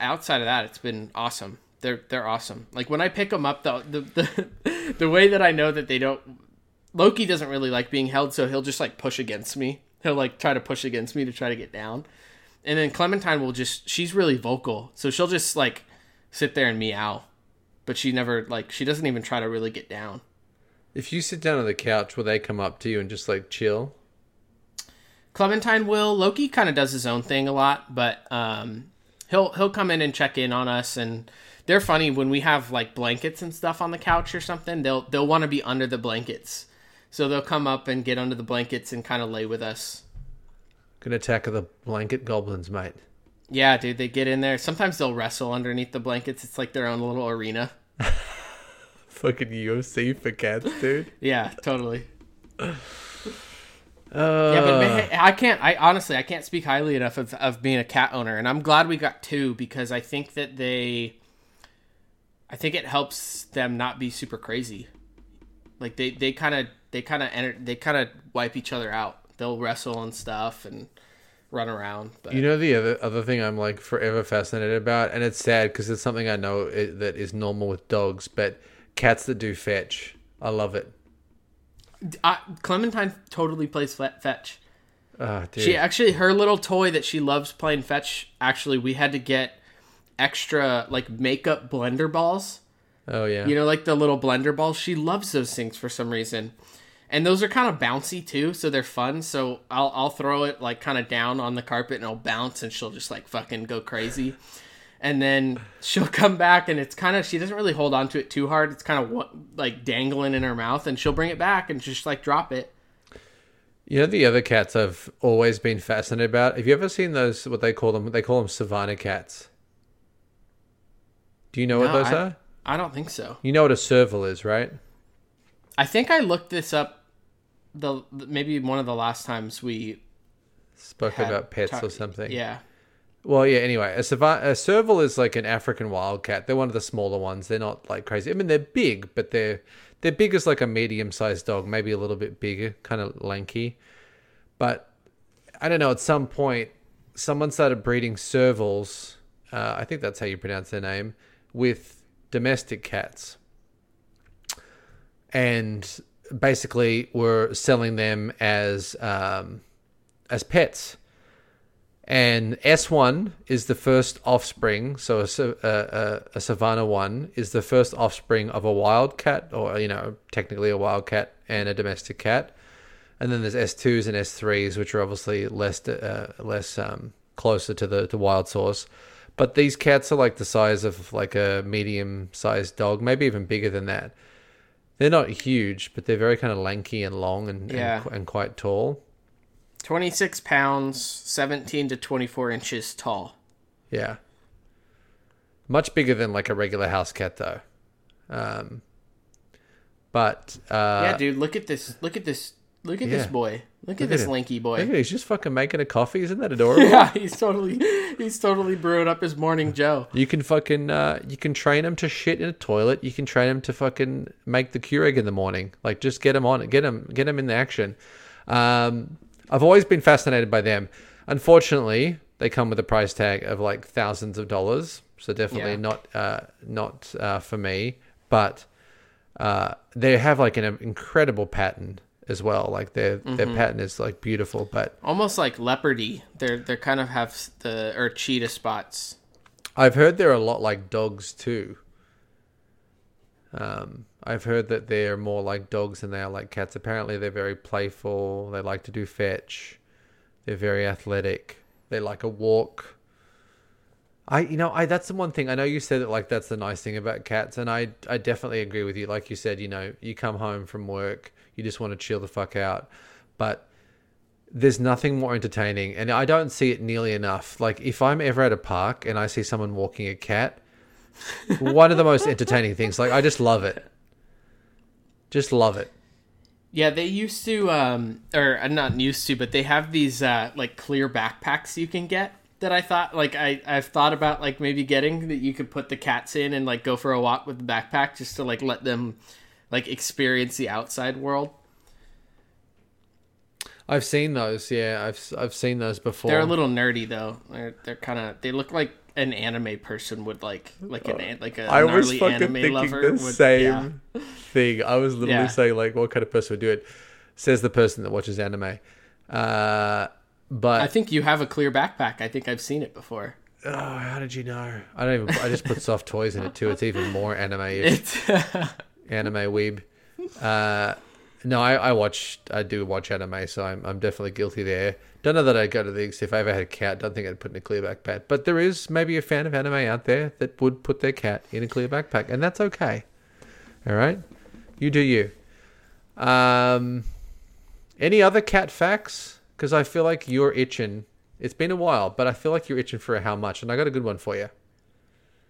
outside of that it's been awesome. They're they're awesome. Like when i pick them up though the the, the way that i know that they don't loki doesn't really like being held so he'll just like push against me. He'll like try to push against me to try to get down and then clementine will just she's really vocal so she'll just like sit there and meow but she never like she doesn't even try to really get down If you sit down on the couch, will they come up to you and just like chill? Clementine will. Loki kind of does his own thing a lot, but um, he'll he'll come in and check in on us, and they're funny when we have like blankets and stuff on the couch or something. They'll they'll want to be under the blankets, so they'll come up and get under the blankets and kind of lay with us. Gonna attack the blanket goblins, mate. Yeah, dude, they get in there. Sometimes they'll wrestle underneath the blankets. It's like their own little arena. Fucking UFC for cats, dude. Yeah, totally. Uh, Yeah, but man, I can't. I honestly, I can't speak highly enough of, of being a cat owner, and I'm glad we got two because I think that they, I think it helps them not be super crazy. Like they, they kind of, they kind of enter, they kind of wipe each other out. They'll wrestle and stuff and run around. But You know the other other thing I'm like forever fascinated about, and it's sad because it's something I know it, that is normal with dogs, but cats that do fetch, I love it. I, Clementine totally plays fe- fetch. Ah, dude. She actually her little toy that she loves playing fetch. Actually, we had to get extra like makeup blender balls. oh yeah. You know, like the little blender balls. She loves those things for some reason. And those are kind of bouncy too, so they're fun. So I'll I'll throw it like kind of down on the carpet and it'll bounce and she'll just like fucking go crazy. And then she'll come back and it's kind of she doesn't really hold on to it too hard. It's kind of like dangling in her mouth and she'll bring it back and just like drop it. You know the other cats I've always been fascinated about. Have you ever seen those? What they call them? They call them savannah cats. Do you know what those I- are? I don't think so. You know what a serval is, right? I think I looked this up. The maybe one of the last times we Spoke about pets talk- or something. Yeah, Well, yeah. Anyway, a, savan- a serval is like an African wildcat. They're one of the smaller ones. They're not like crazy. I mean, they're big, but they're they're big as like a medium-sized dog, maybe a little bit bigger, kind of lanky. But I don't know. At some point, someone started breeding servals. Uh, I think that's how you pronounce their name with domestic cats, and basically were selling them as um, as pets. And S1 is the first offspring. So a, a, a, Savannah one is the first offspring of a wild cat, or, you know, technically a wild cat and a domestic cat. And then there's S2s and S3s, which are obviously less uh, less um, closer to the, the wild source. But these cats are like the size of like a medium sized dog, maybe even bigger than that. They're not huge, but they're very kind of lanky and long and, Yeah. and, and quite tall. twenty six pounds, seventeen to twenty four inches tall. Yeah. Much bigger than like a regular house cat though. Um but uh yeah, dude, look at this! Look at this! Look at this boy! Look, Look at this him. lanky look boy! at it, he's just fucking making a coffee. Isn't that adorable? Yeah, he's totally he's totally brewing up his morning Joe. You can fucking uh you can train him to shit in a toilet. You can train him to fucking make the Keurig in the morning. Like just get him on it. Get him get him in the action. Um I've always been fascinated by them. Unfortunately, they come with a price tag of like thousands of dollars. So definitely Yeah. not uh not uh for me, but uh they have like an incredible pattern as well. Like their their pattern is like beautiful, but Almost like leopardy. They're they kind of have the or cheetah spots. I've heard they're a lot like dogs too. Um, I've heard that they're more like dogs than they are like cats. Apparently, they're very playful. They like to do fetch. They're very athletic. They like a walk. I, you know, I that's the one thing. I know you said that like that's the nice thing about cats, and I, I definitely agree with you. Like you said, you know, you come home from work, you just want to chill the fuck out, but there's nothing more entertaining and i don't see it nearly enough. Like if i'm ever at a park and i see someone walking a cat one of the most entertaining things. Like i just love it. Just love it. Yeah, they used to, um, or uh, not used to, but they have these uh, like clear backpacks you can get. That I thought, like, I I've thought about like maybe getting that you could put the cats in and like go for a walk with the backpack just to like let them like experience the outside world. i've seen those yeah i've i've seen those before They're a little nerdy though. They're they're kind of they look like an anime person would like like an an- like a i was fucking anime thinking lover the would, same yeah. thing i was literally Yeah. saying like what kind of person would do it says the person that watches anime uh but I think you have a clear backpack. I think I've seen it before. oh how did you know i don't even i just put soft toys in it too it's even more anime It's anime weeb. Uh, no, I, I watch, I do watch anime, so I'm, I'm definitely guilty there. Don't know that I'd go to the if I ever had a cat. Don't think I'd put in a clear backpack. But there is maybe a fan of anime out there that would put their cat in a clear backpack, and that's okay. All right, you do you. Um, any other cat facts? Because I feel like you're itching. It's been a while, but I feel like you're itching for a how much, and I got a good one for you.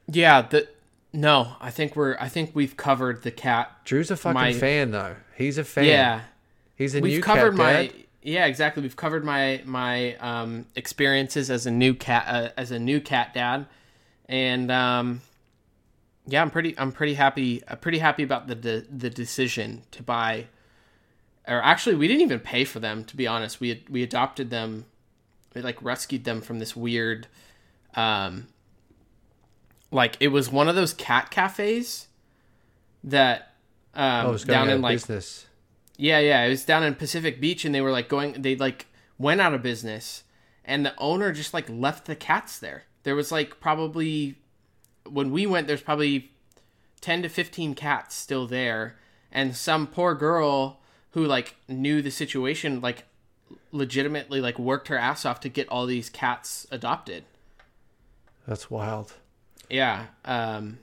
yeah. The no, I think we're I think we've covered the cat. Drew's a fucking My- fan, though. He's a fan. Yeah, He's a we've new covered cat my dad. yeah exactly. We've covered my my um, experiences as a new cat uh, as a new cat dad, and um, yeah, I'm pretty I'm pretty happy I'm pretty happy about the the, the decision to buy. Or actually, we didn't even pay for them. To be honest, we we adopted them, we like rescued them from this weird, um, like it was one of those cat cafes that um, Oh, down in like business. yeah, yeah. It was down in Pacific Beach, and they were like going. They like went out of business, and the owner just like left the cats there. There was like probably when we went. There's probably ten to fifteen cats still there, and some poor girl who like knew the situation like legitimately like worked her ass off to get all these cats adopted. That's wild yeah. Um,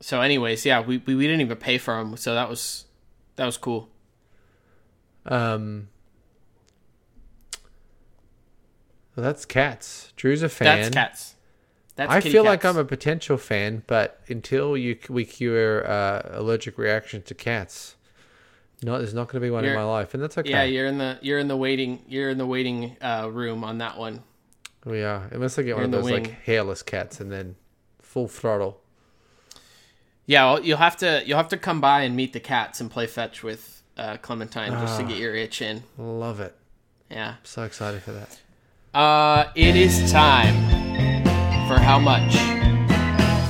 so, anyways, yeah, we, we, we didn't even pay for them, so that was that was cool. Um, well, that's cats. Drew's a fan. That's cats. That's I feel cats. like I'm a potential fan, but until you we cure uh, allergic reaction to cats, no, there's not going to be one you're, in my life, and that's okay. Yeah, you're in the you're in the waiting you're in the waiting uh, room on that one we are. Unless I get one of those wing. like hairless cats, and then full throttle. Yeah, well, you'll have to you'll have to come by and meet the cats and play fetch with uh, Clementine just Ah. to get your itch in. Love it. Yeah. So excited for that. Uh, it is time for how much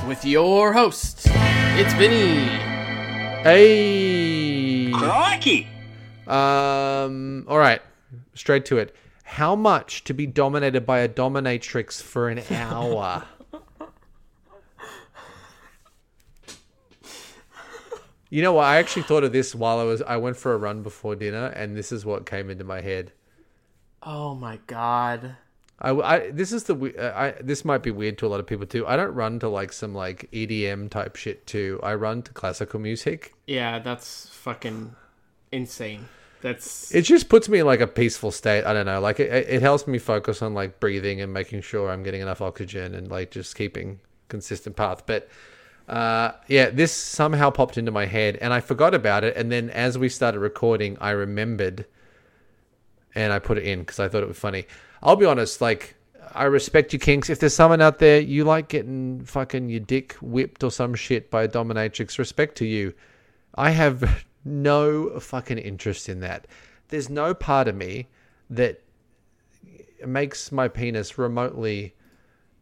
with your host. It's Vinny. Hey. Crikey! Um. All right. Straight to it. How much to be dominated by a dominatrix for an hour? you know what? I actually thought of this while I was. I went for a run before dinner, and this is what came into my head. Oh my god. I, I- this is the we- uh, I this might be weird to a lot of people too. I don't run to like some like EDM type shit too. I run to classical music. Yeah, that's fucking insane. That's It just puts me in like a peaceful state. I don't know. Like it, it helps me focus on like breathing and making sure I'm getting enough oxygen and like just keeping consistent path. But uh, yeah, this somehow popped into my head and I forgot about it. And then as we started recording, I remembered and I put it in because I thought it was funny. I'll be honest, like I respect you, kinks. If there's someone out there you like getting fucking your dick whipped or some shit by a dominatrix, respect to you. I have no fucking interest in that. There's no part of me that makes my penis remotely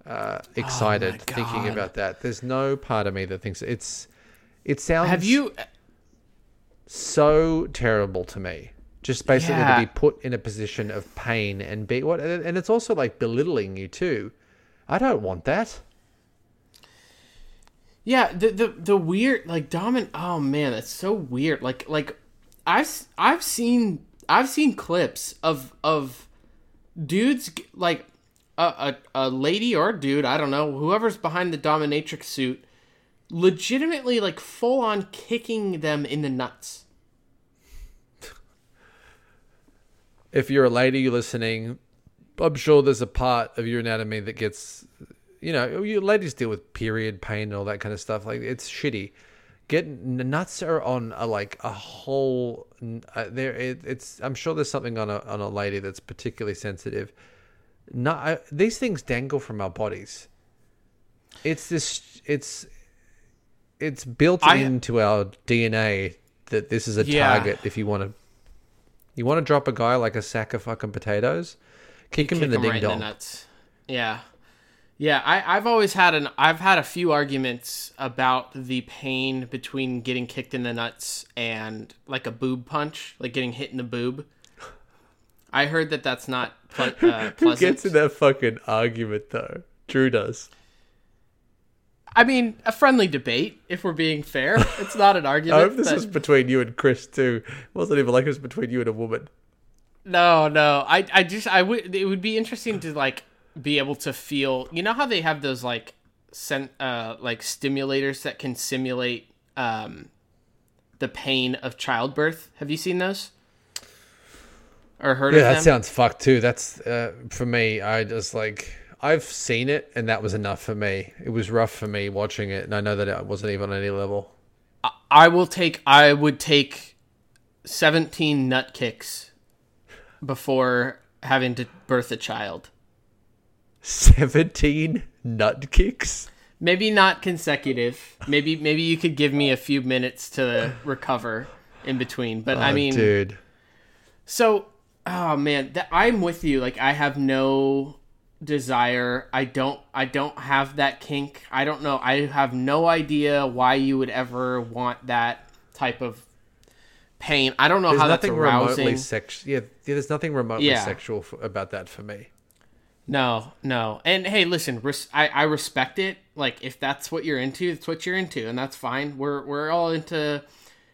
uh, excited thinking about that. There's no part of me that thinks it's. It sounds Have you so terrible to me. Just basically Yeah. to be put in a position of pain and be what, and it's also like belittling you too. I don't want that. Yeah, the the the weird like dominant. Oh man, that's so weird. Like like I've I've seen I've seen clips of of dudes like a, a a lady or a dude I don't know whoever's behind the dominatrix suit, legitimately like full on kicking them in the nuts. If you're a lady listening, I'm sure there's a part of your anatomy that gets, you know, you ladies deal with period pain and all that kind of stuff. Like it's shitty. Getting nuts are on a like a whole. Uh, there, it, it's. I'm sure there's something on a on a lady that's particularly sensitive. No, I, these things dangle from our bodies. It's this. It's. It's built I- into our DNA that this is a Yeah. target. If you want to, you want to drop a guy like a sack of fucking potatoes, kick him Kick in the ding right dong. in the nuts. Yeah. Yeah, I, I've always had an I've had a few arguments about the pain between getting kicked in the nuts and like a boob punch, like getting hit in the boob. I heard that that's not ple- uh, Who gets in that fucking argument though? Drew does. I mean, a friendly debate, if we're being fair. It's not an argument. I hope this but- was between you and Chris too. It wasn't even like it was between you and a woman. No, no. I I just I would it would be interesting to like be able to feel. You know how they have those like sent uh like stimulators that can simulate um the pain of childbirth. Have you seen those? Or heard Yeah, of that them? sounds fucked too. That's uh, for me. I just like I've seen it, and that was enough for me. It was rough for me watching it, and I know that it wasn't even on any level. I will take I would take 17 nut kicks before having to birth a child. Seventeen nut kicks. Maybe not consecutive. Maybe maybe you could give me a few minutes to recover in between. But I Oh, mean, dude, so oh man, that I'm with you. Like I have no desire. I don't I don't have that kink. I don't know. I have no idea why you would ever want that type of pain. I don't know there's how that's nothing arousing. remotely yeah, there's nothing remotely Yeah. sexual f- about that for me. No, no. And hey, listen, res- I, I respect it. Like if that's what you're into, it's what you're into, and that's fine. We're we're all into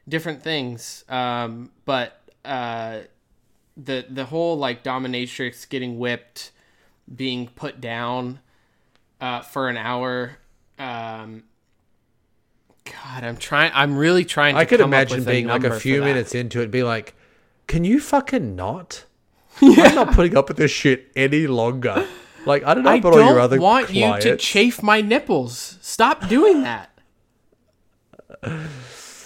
different things. Um, but uh, the the whole like dominatrix getting whipped, being put down, uh, for an hour. Um, God, I'm trying. I'm really trying. To I could imagine being like a few minutes into it, be like, "Can you fucking not?" I'm not putting up with this shit any longer. Like I don't know I about all your don't other want clients. you to chafe my nipples. Stop doing that.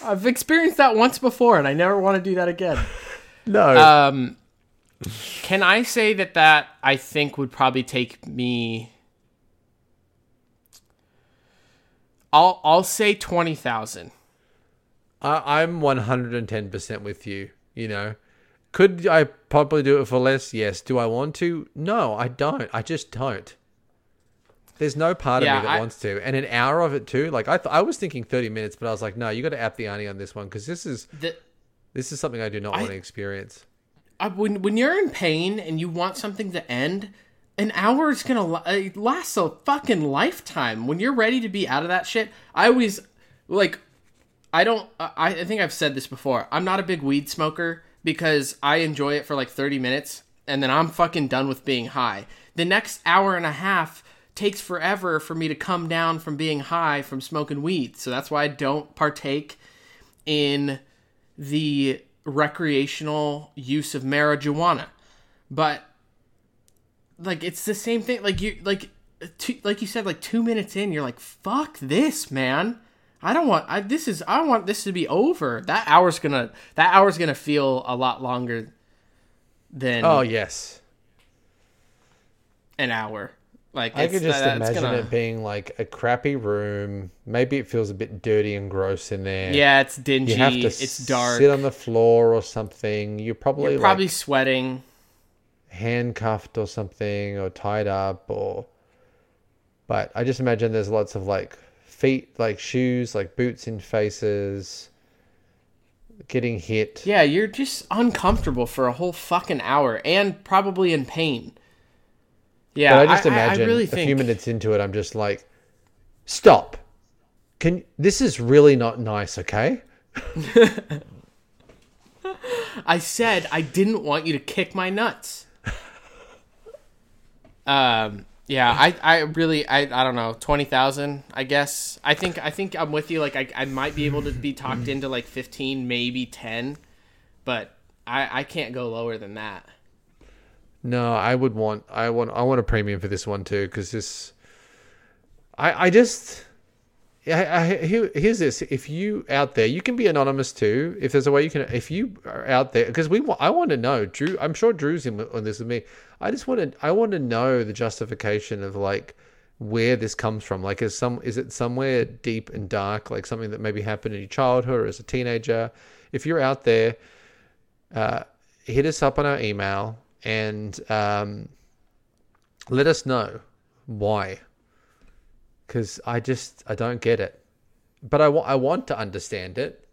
I've experienced that once before, and I never want to do that again. no, Um, can I say that that I think would probably take me? I'll I'll say twenty thousand. I'm 110% with you. You know, could I probably do it for less? Yes. Do I want to? No, I don't. I just don't. There's no part Yeah, of me that I- wants to, and an hour of it too. Like I, th- I was thinking 30 minutes, but I was like, no, you got to app the ante on this one because this is The, this is something I do not I- want to experience. I, when when you're in pain and you want something to end, an hour is gonna la- uh, it lasts a fucking lifetime. When you're ready to be out of that shit, I always like. I don't. I, I think I've said this before. I'm not a big weed smoker because I enjoy it for like 30 minutes and then I'm fucking done with being high. The next hour and a half takes forever for me to come down from being high from smoking weed. So that's why I don't partake in the recreational use of marijuana. But like it's the same thing like you like two, like you said like 2 minutes in you're like fuck this, man. I don't want I this is I want this to be over. That hour's going to that hour's going to feel a lot longer than Oh yes, an hour. Like I could just that- imagine gonna- it being like a crappy room. Maybe it feels a bit dirty and gross in there. Yeah, it's dingy. you have to it's dark. sit on the floor or something. You're probably You're probably like sweating. handcuffed or something or tied up or. But I just imagine there's lots of like feet, like shoes, like boots in faces, getting hit. Yeah, you're just uncomfortable for a whole fucking hour and probably in pain. Yeah, But I just I, imagine I really a think few minutes into it, I'm just like, stop. Can this is really not nice, okay? I said I didn't want you to kick my nuts. um. Yeah, I, I really I, I don't know twenty thousand I guess I think I think I'm with you like I, I might be able to be talked into like fifteen maybe ten, but I I can't go lower than that. No, I would want I want I want a premium for this one too because this I I just I, I here, here's this. If you out there you can be anonymous too if there's a way you can if you are out there because we I want to know Drew I'm sure Drew's in on this with me. I just want to I want to know the justification of like where this comes from. Like is some is it somewhere deep and dark like something that maybe happened in your childhood or as a teenager? If you're out there uh, hit us up on our email and um, let us know why. Because I just I don't get it, but I wa- I want to understand it.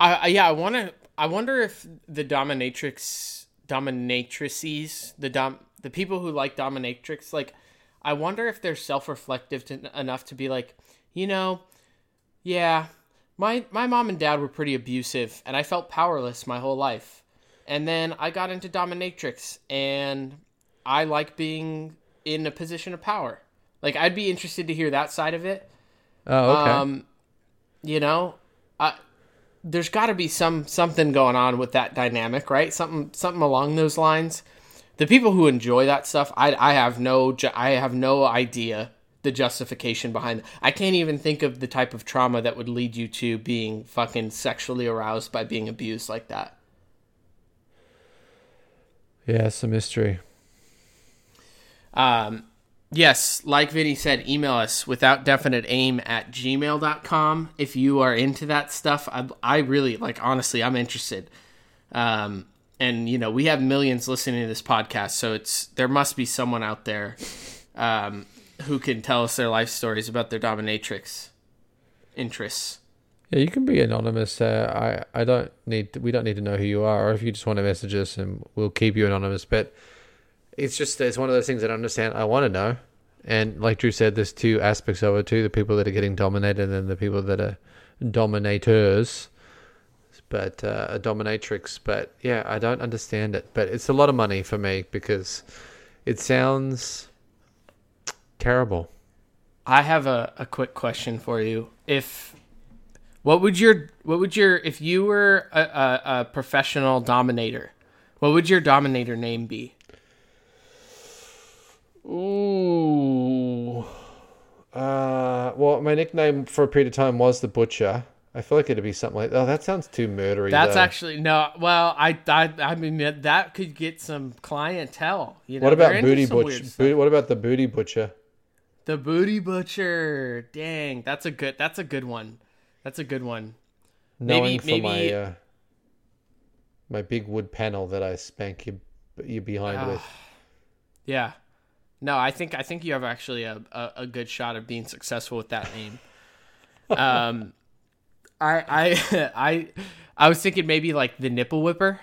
I, I yeah, I want to. I wonder if the dominatrix, dominatrices, the dom, the people who like dominatrix, like, I wonder if they're self-reflective enough to be like, you know, yeah, my my mom and dad were pretty abusive, and I felt powerless my whole life, and then I got into dominatrix, and I like being in a position of power. Like, I'd be interested to hear that side of it. Oh, okay. Um, you know, I, there's got to be some something going on with that dynamic, right? Something something along those lines. The people who enjoy that stuff, I I have no ju- I have no idea the justification behind. It. I can't even think of the type of trauma that would lead you to being fucking sexually aroused by being abused like that. yeah, it's a mystery. Um, yes, like Vinny said, email us without definite aim at gmail.com if you are into that stuff. I, I really, like, honestly, I'm interested. Um, and, you know, we have millions listening to this podcast, so it's there must be someone out there um, who can tell us their life stories about their dominatrix interests. Yeah, you can be anonymous. Uh, I I don't need we don't need to know who you are, or if you just want to message us, and we'll keep you anonymous. But it's just it's one of those things that I understand. I want to know, and like Drew said, there's two aspects of it too: the people that are getting dominated, and the people that are dominators. But uh, a dominatrix. But yeah, I don't understand it. But it's a lot of money for me because it sounds terrible. I have a, a quick question for you. If what would your what would your if you were a, a, a professional dominator, What would your Dominator name be? Ooh. Uh, well, my nickname for a period of time was the Butcher. I feel like it'd be something like. Oh, that sounds too murdery. That's though. actually no. Well, I, I, I mean that- could get some clientele. You know, What about Booty Butcher? Booty, what about the Booty Butcher? The Booty Butcher. Dang, that's a good. That's a good one. That's a good one. Maybe- for maybe- my uh, my big wood panel that I spank you you behind Ah. with. Yeah. No, I think I think you have actually a, a, a good shot of being successful with that name. um, I I I I was thinking maybe like the nipple whipper,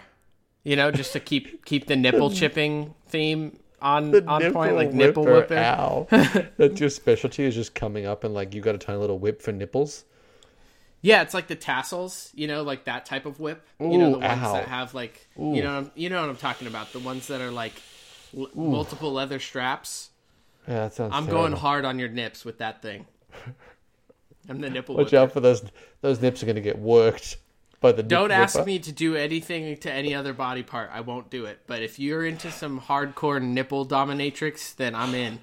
you know, just to keep keep the nipple chipping theme on on point, like nipple whipper. Ow. That's your specialty is just coming up and like you got a tiny little whip for nipples. Yeah, it's like the tassels, you know, like that type of whip. you know, the ones ow. that have like, you know, you know what I'm talking about. The ones that are like l- multiple leather straps. Yeah, that sounds. I'm terrible. going hard on your nips with that thing. I'm the nipple Watch whipper. out for those. Those nips are going to get worked by the. Don't ask whipper. me to do anything to any other body part. I won't do it. But if you're into some hardcore nipple dominatrix, then I'm in.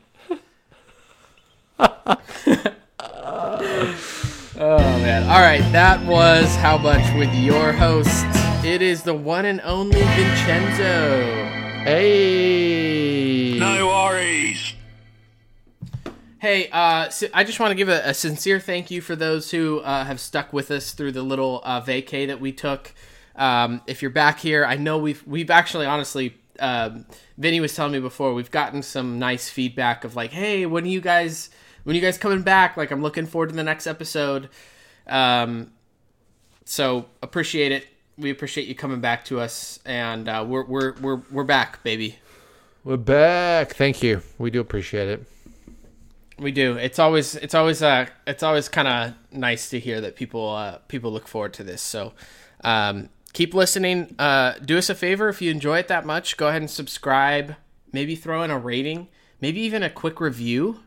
oh man. All right, that was how much with your host. It is the one and only Vincenzo. Hey. No worries. Hey, uh, so I just want to give a, a sincere thank you for those who uh, have stuck with us through the little uh, vacay that we took. Um, if you're back here, I know we've we've actually honestly, um, Vinny was telling me before we've gotten some nice feedback of like, hey, when are you guys when are you guys coming back? Like, I'm looking forward to the next episode. Um, so appreciate it. We appreciate you coming back to us, and uh, we're we're we're we're back, baby. We're back. Thank you. We do appreciate it. We do. It's always it's always uh it's always kind of nice to hear that people uh people look forward to this. So um keep listening. Uh do us a favor if you enjoy it that much, go ahead and subscribe, maybe throw in a rating, maybe even a quick review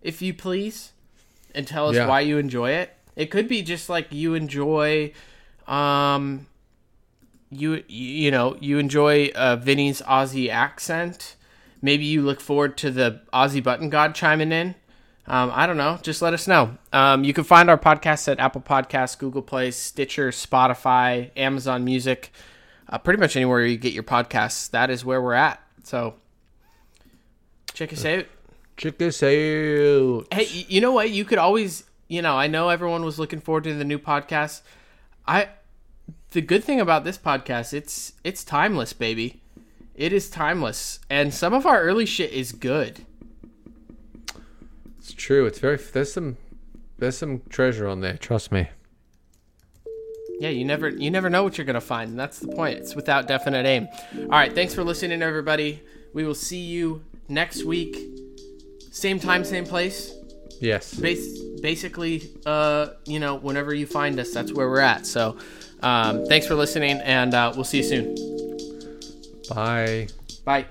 if you please and tell us Yeah. why you enjoy it. It could be just like you enjoy um you you know, you enjoy uh Vinny's Aussie accent maybe you look forward to the Aussie Button God chiming in. Um, I don't know. Just let us know. Um, you can find our podcast at Apple Podcasts, Google Play, Stitcher, Spotify, Amazon Music, uh, pretty much anywhere you get your podcasts. That is where we're at. So check us out. Check us out. Hey, you know what? You could always, you know, I know everyone was looking forward to the new podcast. I, the good thing about this podcast, it's it's timeless, baby. It is timeless, and some of our early shit is good. It's true. It's very. There's some. There's some treasure on there. Trust me. Yeah, you never you never know what you're gonna find, and that's the point. It's without definite aim. All right, thanks for listening, everybody. We will see you next week, same time, same place. Yes. Bas- basically, uh, you know, whenever you find us, that's where we're at. So, um, thanks for listening, and uh, we'll see you soon. Bye. Bye.